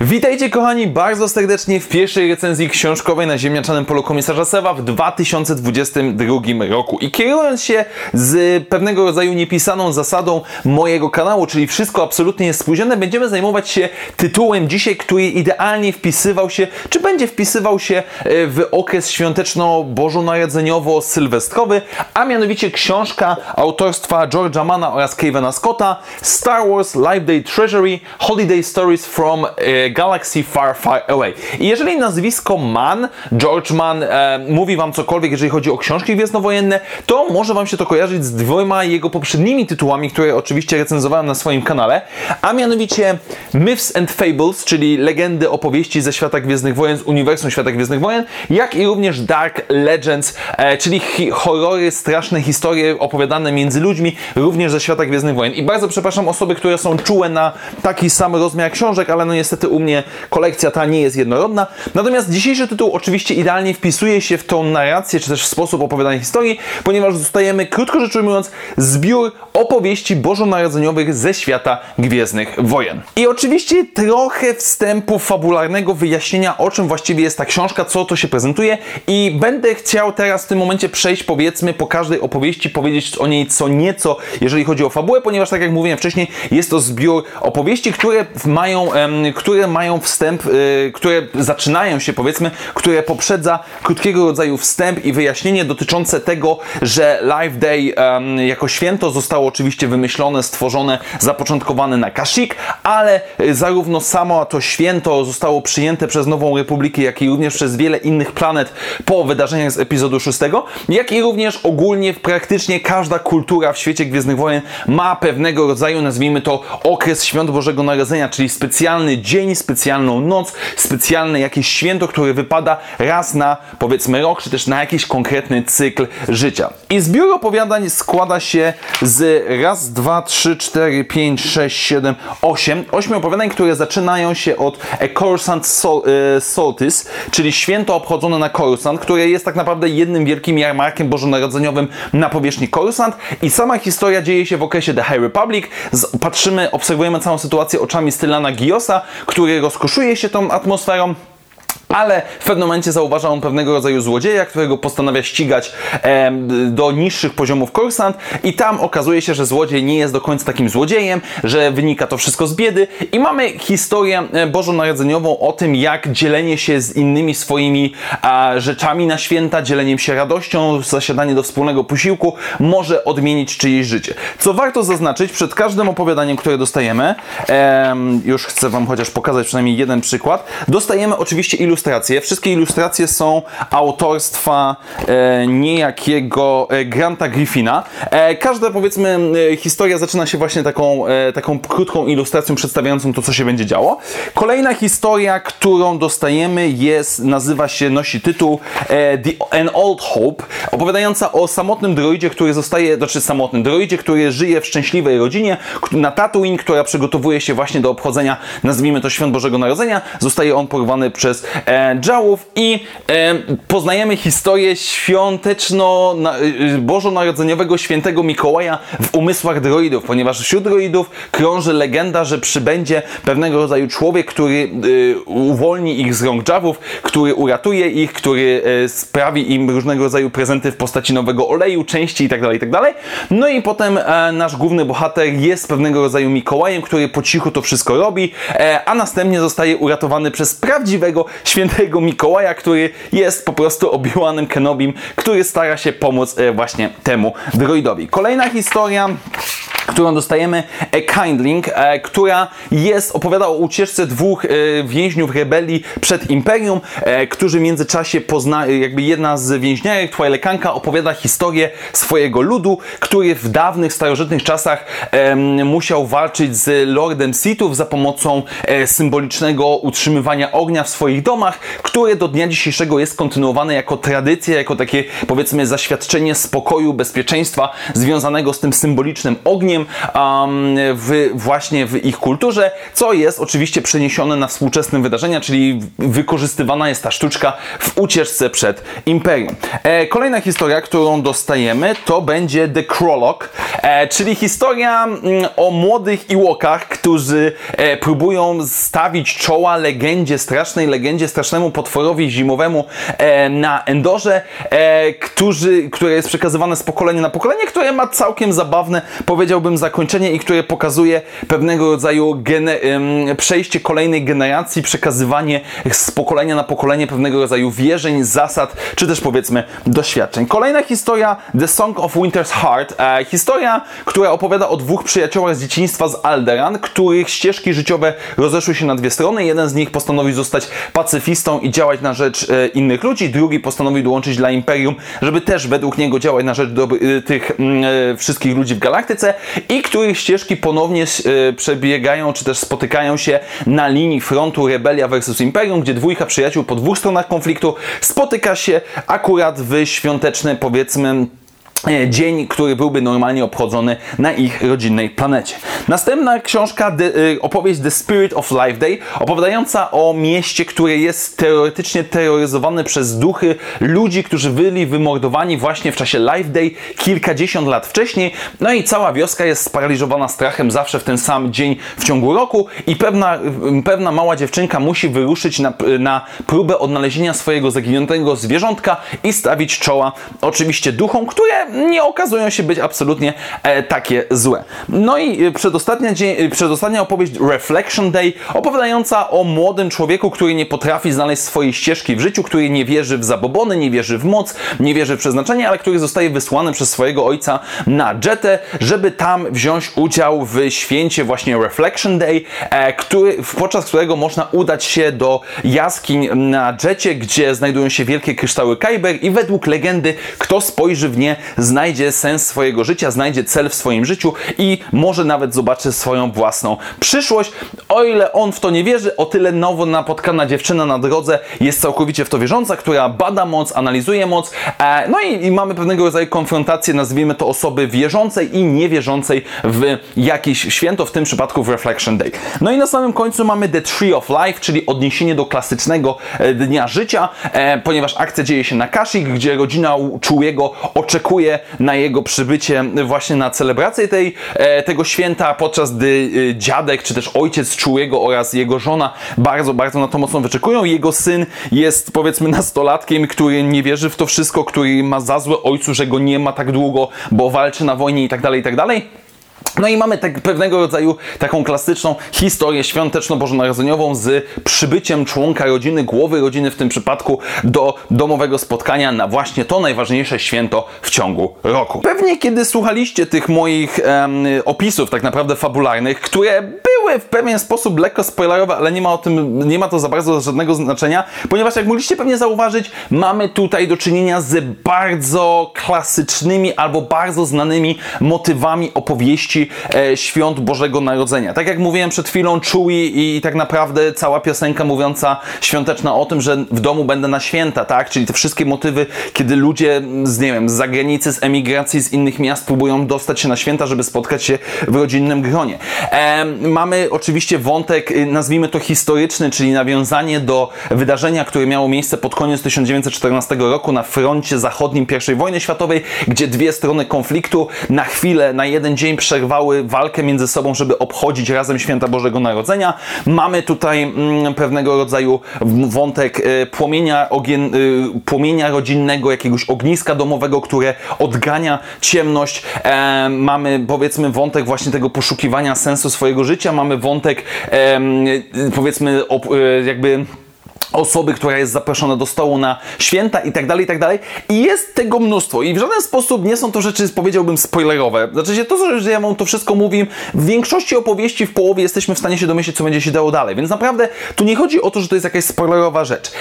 Witajcie kochani bardzo serdecznie w pierwszej recenzji książkowej na ziemniaczanym polu komisarza Sewa w 2022 roku. I kierując się z pewnego rodzaju niepisaną zasadą mojego kanału, czyli wszystko absolutnie jest spóźnione, będziemy zajmować się tytułem dzisiaj, który idealnie wpisywał się, czy będzie wpisywał się e, w okres świąteczno-bożonarodzeniowo-sylwestrowy, a mianowicie książka autorstwa George'a Mana oraz Kevina Scotta Star Wars Live Day Treasury Holiday Stories from e, Galaxy Far Far Away. I jeżeli nazwisko Mann, George Mann, e, mówi Wam cokolwiek, jeżeli chodzi o książki gwiezdnowojenne, to może Wam się to kojarzyć z dwoma jego poprzednimi tytułami, które oczywiście recenzowałem na swoim kanale, a mianowicie Myths and Fables, czyli legendy, opowieści ze świata Gwiezdnych Wojen, z uniwersum świata Gwiezdnych Wojen, jak i również Dark Legends, e, czyli horrory, straszne historie opowiadane między ludźmi, również ze świata Gwiezdnych Wojen. I bardzo przepraszam osoby, które są czułe na taki sam rozmiar książek, ale no niestety u mnie kolekcja ta nie jest jednorodna. Natomiast dzisiejszy tytuł oczywiście idealnie wpisuje się w tą narrację, czy też w sposób opowiadania historii, ponieważ dostajemy, krótko rzecz ujmując, zbiór opowieści bożonarodzeniowych ze świata Gwiezdnych Wojen. I oczywiście trochę wstępu fabularnego wyjaśnienia, o czym właściwie jest ta książka, co to się prezentuje i będę chciał teraz w tym momencie przejść, powiedzmy, po każdej opowieści, powiedzieć o niej co nieco, jeżeli chodzi o fabułę, ponieważ tak jak mówiłem wcześniej, jest to zbiór opowieści, które mają, które mają wstęp, y, które zaczynają się powiedzmy, które poprzedza krótkiego rodzaju wstęp i wyjaśnienie dotyczące tego, że Live Day jako święto zostało oczywiście wymyślone, stworzone, zapoczątkowane na Kashyyyk, ale y, zarówno samo to święto zostało przyjęte przez Nową Republikę, jak i również przez wiele innych planet po wydarzeniach z epizodu 6, jak i również ogólnie praktycznie każda kultura w świecie Gwiezdnych Wojen ma pewnego rodzaju, nazwijmy to, okres Świąt Bożego Narodzenia, czyli specjalny dzień, specjalną noc, specjalne jakieś święto, które wypada raz na powiedzmy rok, czy też na jakiś konkretny cykl życia. I zbiór opowiadań składa się z raz, dwa, trzy, cztery, pięć, sześć, siedem, osiem. Ośmiu opowiadań, które zaczynają się od A Coruscant Sol, e, Solstice, czyli święto obchodzone na Coruscant, które jest tak naprawdę jednym wielkim jarmarkiem bożonarodzeniowym na powierzchni Coruscant i sama historia dzieje się w okresie The High Republic. Z, patrzymy, obserwujemy całą sytuację oczami Stylana Giosa, który rozkoszuje się tą atmosferą. Ale w pewnym momencie zauważa on pewnego rodzaju złodzieja, którego postanawia ścigać e, do niższych poziomów Korsant i tam okazuje się, że złodziej nie jest do końca takim złodziejem, że wynika to wszystko z biedy i mamy historię e, bożonarodzeniową o tym, jak dzielenie się z innymi swoimi rzeczami na święta, dzieleniem się radością, zasiadanie do wspólnego posiłku może odmienić czyjeś życie. Co warto zaznaczyć, przed każdym opowiadaniem, które dostajemy, e, już chcę Wam chociaż pokazać przynajmniej jeden przykład, dostajemy oczywiście ilustracje ilustracje. Wszystkie ilustracje są autorstwa e, niejakiego e, Granta Griffina. E, każda, powiedzmy, historia zaczyna się właśnie taką, taką krótką ilustracją przedstawiającą to, co się będzie działo. Kolejna historia, którą dostajemy jest, nazywa się, nosi tytuł The, An Old Hope, opowiadająca o samotnym droidzie, który zostaje, znaczy samotnym droidzie, który żyje w szczęśliwej rodzinie na Tatooine, która przygotowuje się właśnie do obchodzenia, nazwijmy to Świąt Bożego Narodzenia. Zostaje on porwany przez e, Jałów i e, poznajemy historię świąteczno na, e, świętego Mikołaja w umysłach droidów, ponieważ wśród droidów krąży legenda, że przybędzie pewnego rodzaju człowiek, który uwolni ich z rąk Jawów, który uratuje ich, który sprawi im różnego rodzaju prezenty w postaci nowego oleju, części itd., itd. No i potem nasz główny bohater jest pewnego rodzaju Mikołajem, który po cichu to wszystko robi, a następnie zostaje uratowany przez prawdziwego świętego Mikołaja, który jest po prostu Obi-Wanem Kenobim, który stara się pomóc e, właśnie temu droidowi. Kolejna historia którą dostajemy A Kindling, e, która jest, opowiada o ucieczce dwóch e, więźniów rebelii przed Imperium, e, którzy w międzyczasie pozna, jakby jedna z więźniarek, Twilekanka, opowiada historię swojego ludu, który w dawnych, starożytnych czasach e, musiał walczyć z Lordem Sithów za pomocą e, symbolicznego utrzymywania ognia w swoich domach, które do dnia dzisiejszego jest kontynuowane jako tradycja, jako takie powiedzmy zaświadczenie spokoju, bezpieczeństwa związanego z tym symbolicznym ogniem w, właśnie w ich kulturze, co jest oczywiście przeniesione na współczesne wydarzenia, czyli wykorzystywana jest ta sztuczka w ucieczce przed imperium. E, kolejna historia, którą dostajemy, to będzie The Prolog, e, czyli historia mm, o młodych Iłokach, którzy e, próbują stawić czoła legendzie, strasznej legendzie, strasznemu potworowi zimowemu na Endorze, którzy, które jest przekazywane z pokolenia na pokolenie, które ma całkiem zabawne, powiedziałbym, zakończenie i które pokazuje pewnego rodzaju przejście kolejnej generacji, przekazywanie z pokolenia na pokolenie pewnego rodzaju wierzeń, zasad, czy też powiedzmy doświadczeń. Kolejna historia, The Song of Winter's Heart, e, historia, która opowiada o dwóch przyjaciołach z dzieciństwa z Alderan, których ścieżki życiowe rozeszły się na dwie strony. Jeden z nich postanowił zostać pacyfistą i działać na rzecz e, innych ludzi, drugi postanowił dołączyć dla Imperium, żeby też według niego działać na rzecz e, tych mm, e, wszystkich ludzi w galaktyce i których ścieżki ponownie e, przebiegają, czy też spotykają się na linii frontu Rebelia versus Imperium, gdzie dwójka przyjaciół po dwóch stronach konfliktu spotyka się akurat w świąteczne, powiedzmy, dzień, który byłby normalnie obchodzony na ich rodzinnej planecie. Następna książka, the, e, opowieść The Spirit of Life Day, opowiadająca o mieście, które jest teoretycznie terroryzowane przez duchy ludzi, którzy byli wymordowani właśnie w czasie Life Day kilkadziesiąt lat wcześniej. No i cała wioska jest sparaliżowana strachem zawsze w ten sam dzień w ciągu roku i pewna, pewna mała dziewczynka musi wyruszyć na, na próbę odnalezienia swojego zaginionego zwierzątka i stawić czoła oczywiście duchom, które nie okazują się być absolutnie e, takie złe. No i e, przedostatnia, dzień, e, przedostatnia opowieść Reflection Day, opowiadająca o młodym człowieku, który nie potrafi znaleźć swojej ścieżki w życiu, który nie wierzy w zabobony, nie wierzy w moc, nie wierzy w przeznaczenie, ale który zostaje wysłany przez swojego ojca na Jetę, żeby tam wziąć udział w święcie właśnie Reflection Day, który, podczas którego można udać się do jaskiń na Jetie, gdzie znajdują się wielkie kryształy Kyber i według legendy, kto spojrzy w nie, znajdzie sens swojego życia, znajdzie cel w swoim życiu i może nawet zobaczy swoją własną przyszłość. O ile on w to nie wierzy, o tyle nowo napotkana dziewczyna na drodze jest całkowicie w to wierząca, która bada moc, analizuje moc. E, no i, i mamy pewnego rodzaju konfrontację, nazwijmy to osoby wierzącej i niewierzącej w jakieś święto, w tym przypadku w Reflection Day. No i na samym końcu mamy The Tree of Life, czyli odniesienie do klasycznego e, dnia życia, e, ponieważ akcja dzieje się na Kashyyyk, gdzie rodzina Czułego oczekuje na jego przybycie właśnie na celebrację tej, e, tego święta, podczas gdy e, dziadek czy też ojciec czułego oraz jego żona bardzo, bardzo na to mocno wyczekują. Jego syn jest powiedzmy nastolatkiem, który nie wierzy w to wszystko, który ma za złe ojcu, że go nie ma tak długo, bo walczy na wojnie i tak dalej, i tak dalej. No i mamy tak pewnego rodzaju taką klasyczną historię świąteczno-bożonarodzeniową z przybyciem członka rodziny, głowy rodziny w tym przypadku, do domowego spotkania na właśnie to najważniejsze święto w ciągu roku. Pewnie kiedy słuchaliście tych moich em, opisów tak naprawdę fabularnych, które były w pewien sposób lekko spoilerowe, ale nie ma o tym, nie ma to za bardzo żadnego znaczenia, ponieważ jak mogliście pewnie zauważyć, mamy tutaj do czynienia z bardzo klasycznymi albo bardzo znanymi motywami opowieści e, świąt Bożego Narodzenia. Tak jak mówiłem przed chwilą, Chewie i tak naprawdę cała piosenka mówiąca świąteczna o tym, że w domu będę na święta, tak? Czyli te wszystkie motywy, kiedy ludzie z, nie wiem, z zagranicy, z emigracji, z innych miast próbują dostać się na święta, żeby spotkać się w rodzinnym gronie. E, mamy oczywiście wątek, y, nazwijmy to historyczny, czyli nawiązanie do wydarzenia, które miało miejsce pod koniec 1914 roku na froncie zachodnim I wojny światowej, gdzie dwie strony konfliktu na chwilę, na jeden dzień przerwały walkę między sobą, żeby obchodzić razem święta Bożego Narodzenia. Mamy tutaj mm, pewnego rodzaju wątek y, płomienia, ogien, y, płomienia rodzinnego, jakiegoś ogniska domowego, które odgania ciemność. E, mamy powiedzmy wątek właśnie tego poszukiwania sensu swojego życia. Mamy wątek e, powiedzmy e, jakby osoby, która jest zaproszona do stołu na święta i tak dalej, i tak dalej. I jest tego mnóstwo i w żaden sposób nie są to rzeczy, powiedziałbym, spoilerowe. Znaczy się to, że ja wam to wszystko mówię, w większości opowieści w połowie jesteśmy w stanie się domyślić, co będzie się dało dalej. Więc naprawdę tu nie chodzi o to, że to jest jakaś spoilerowa rzecz.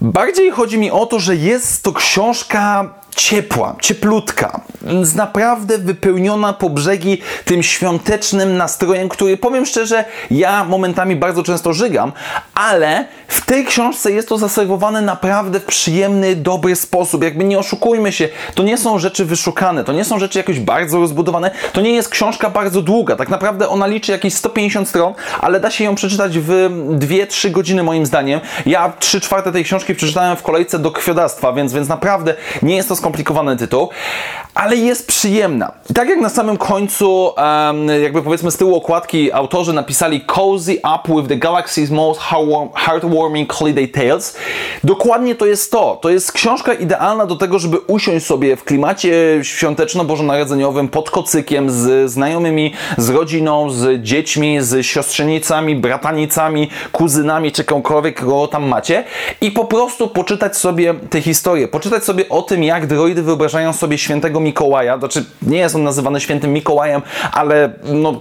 Bardziej chodzi mi o to, że jest to książka ciepła, cieplutka, z naprawdę wypełniona po brzegi tym świątecznym nastrojem, który powiem szczerze, ja momentami bardzo często żygam, ale w tej książce jest to zaserwowane naprawdę w przyjemny, dobry sposób. Jakby nie oszukujmy się, to nie są rzeczy wyszukane, to nie są rzeczy jakoś bardzo rozbudowane, to nie jest książka bardzo długa. Tak naprawdę ona liczy jakieś 150 stron, ale da się ją przeczytać w 2-3 godziny moim zdaniem. Ja 3 czwarte tej książki przeczytałem w kolejce do krwiodawstwa, więc, więc naprawdę nie jest to skomplikowany tytuł, ale jest przyjemna. I tak jak na samym końcu, jakby powiedzmy z tyłu okładki autorzy napisali Cozy up with the galaxy's most heartwarming holiday tales, dokładnie to jest to. To jest książka idealna do tego, żeby usiąść sobie w klimacie świąteczno-bożonarodzeniowym pod kocykiem z znajomymi, z rodziną, z dziećmi, z siostrzenicami, bratanicami, kuzynami, czy kogokolwiek, kogo tam macie i po prostu poczytać sobie te historie, poczytać sobie o tym, jak droidy wyobrażają sobie świętego Mikołaja, znaczy nie jest on nazywany świętym Mikołajem, ale no,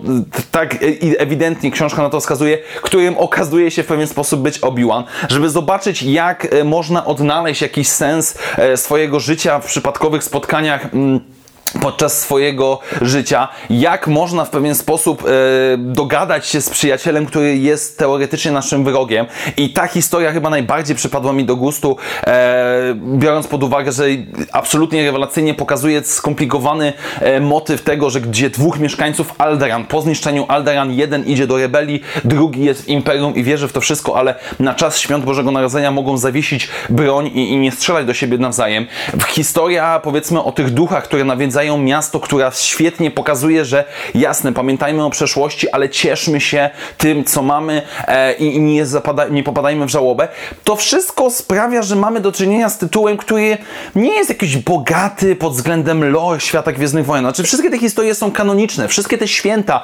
tak ewidentnie książka na to wskazuje, którym okazuje się w pewien sposób być Obi-Wan, żeby zobaczyć jak e, można odnaleźć jakiś sens e, swojego życia w przypadkowych spotkaniach mm, podczas swojego życia, jak można w pewien sposób e, dogadać się z przyjacielem, który jest teoretycznie naszym wrogiem. I ta historia chyba najbardziej przypadła mi do gustu, e, biorąc pod uwagę, że absolutnie rewelacyjnie pokazuje skomplikowany e, motyw tego, że gdzie dwóch mieszkańców Alderan, po zniszczeniu Alderan, jeden idzie do rebelii, drugi jest w Imperium i wierzy w to wszystko, ale na czas świąt Bożego Narodzenia mogą zawiesić broń i, i nie strzelać do siebie nawzajem. Historia, powiedzmy, o tych duchach, które nawiedzają nawiedzają miasto, która świetnie pokazuje, że jasne, pamiętajmy o przeszłości, ale cieszmy się tym, co mamy e, i nie, zapada, nie popadajmy w żałobę. To wszystko sprawia, że mamy do czynienia z tytułem, który nie jest jakiś bogaty pod względem lore świata Gwiezdnych Wojen. Znaczy wszystkie te historie są kanoniczne, wszystkie te święta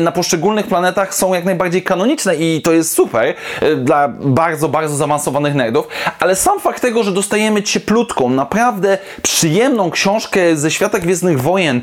na poszczególnych planetach są jak najbardziej kanoniczne i to jest super e, dla bardzo, bardzo zaawansowanych nerdów, ale sam fakt tego, że dostajemy cieplutką, naprawdę przyjemną książkę ze świata Gwiezdnych Gwiezdnych Wojen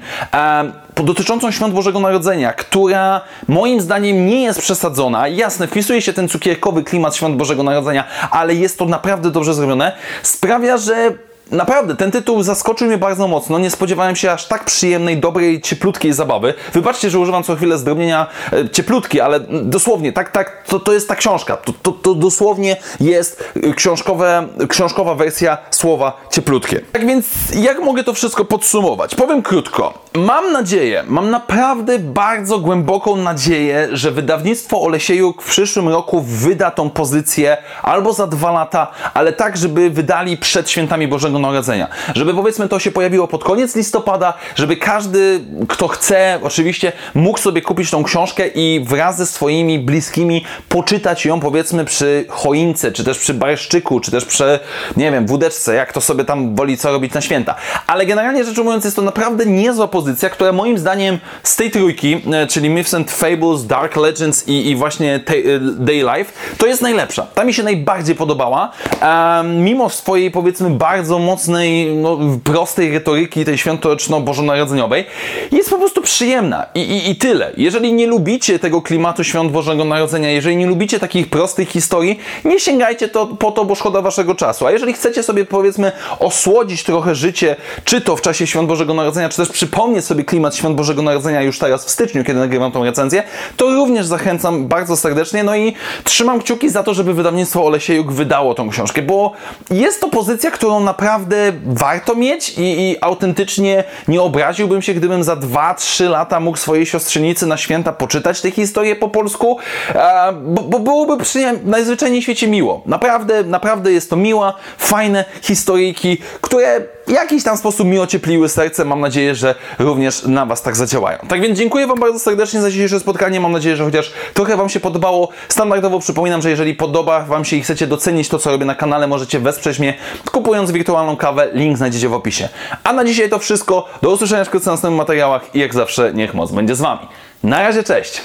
dotyczącą Świąt Bożego Narodzenia, która moim zdaniem nie jest przesadzona. Jasne, wpisuje się ten cukierkowy klimat Świąt Bożego Narodzenia, ale jest to naprawdę dobrze zrobione. Sprawia, że Naprawdę, ten tytuł zaskoczył mnie bardzo mocno. Nie spodziewałem się aż tak przyjemnej, dobrej, cieplutkiej zabawy. Wybaczcie, że używam co chwilę zdrobnienia e, cieplutki, ale dosłownie, tak, tak, to, to jest ta książka. To, to, to dosłownie jest książkowe, książkowa wersja słowa cieplutkie. Tak więc, jak mogę to wszystko podsumować? Powiem krótko. Mam nadzieję, mam naprawdę bardzo głęboką nadzieję, że wydawnictwo Olesiejuk w przyszłym roku wyda tą pozycję albo za dwa lata, ale tak, żeby wydali przed świętami Bożego Narodzenia. Żeby powiedzmy to się pojawiło pod koniec listopada, żeby każdy, kto chce, oczywiście mógł sobie kupić tą książkę i wraz ze swoimi bliskimi poczytać ją powiedzmy przy choince, czy też przy barszczyku, czy też przy, nie wiem, wódeczce, jak to sobie tam woli co robić na święta. Ale generalnie rzecz ujmując jest to naprawdę niezła pozycja, która moim zdaniem z tej trójki, e, czyli Myths and Fables, Dark Legends i, i właśnie e, Day Life, to jest najlepsza. Ta mi się najbardziej podobała, um, mimo swojej powiedzmy bardzo mocnej, no, prostej retoryki tej świąteczno-bożonarodzeniowej, jest po prostu przyjemna I, i, i tyle. Jeżeli nie lubicie tego klimatu świąt Bożego Narodzenia, jeżeli nie lubicie takich prostych historii, nie sięgajcie to, po to, bo szkoda waszego czasu. A jeżeli chcecie sobie powiedzmy osłodzić trochę życie, czy to w czasie świąt Bożego Narodzenia, czy też przypomnieć sobie klimat świąt Bożego Narodzenia już teraz w styczniu, kiedy nagrywam tą recenzję, to również zachęcam bardzo serdecznie. No i trzymam kciuki za to, żeby wydawnictwo Olesiejuk wydało tą książkę, bo jest to pozycja, którą naprawdę warto mieć i, i autentycznie nie obraziłbym się, gdybym za 2-3 lata mógł swojej siostrzenicy na święta poczytać tę historię po polsku, bo, bo byłoby przy najzwyczajniej w świecie miło. Naprawdę, naprawdę jest to miła, fajne historyjki, które jakiś tam sposób mi ociepliły serce. Mam nadzieję, że również na Was tak zadziałają. Tak więc dziękuję Wam bardzo serdecznie za dzisiejsze spotkanie. Mam nadzieję, że chociaż trochę Wam się podobało. Standardowo przypominam, że jeżeli podoba Wam się i chcecie docenić to, co robię na kanale, możecie wesprzeć mnie kupując wirtualną kawę. Link znajdziecie w opisie. A na dzisiaj to wszystko. Do usłyszenia wkrótce w następnych materiałach i jak zawsze niech moc będzie z Wami. Na razie, cześć!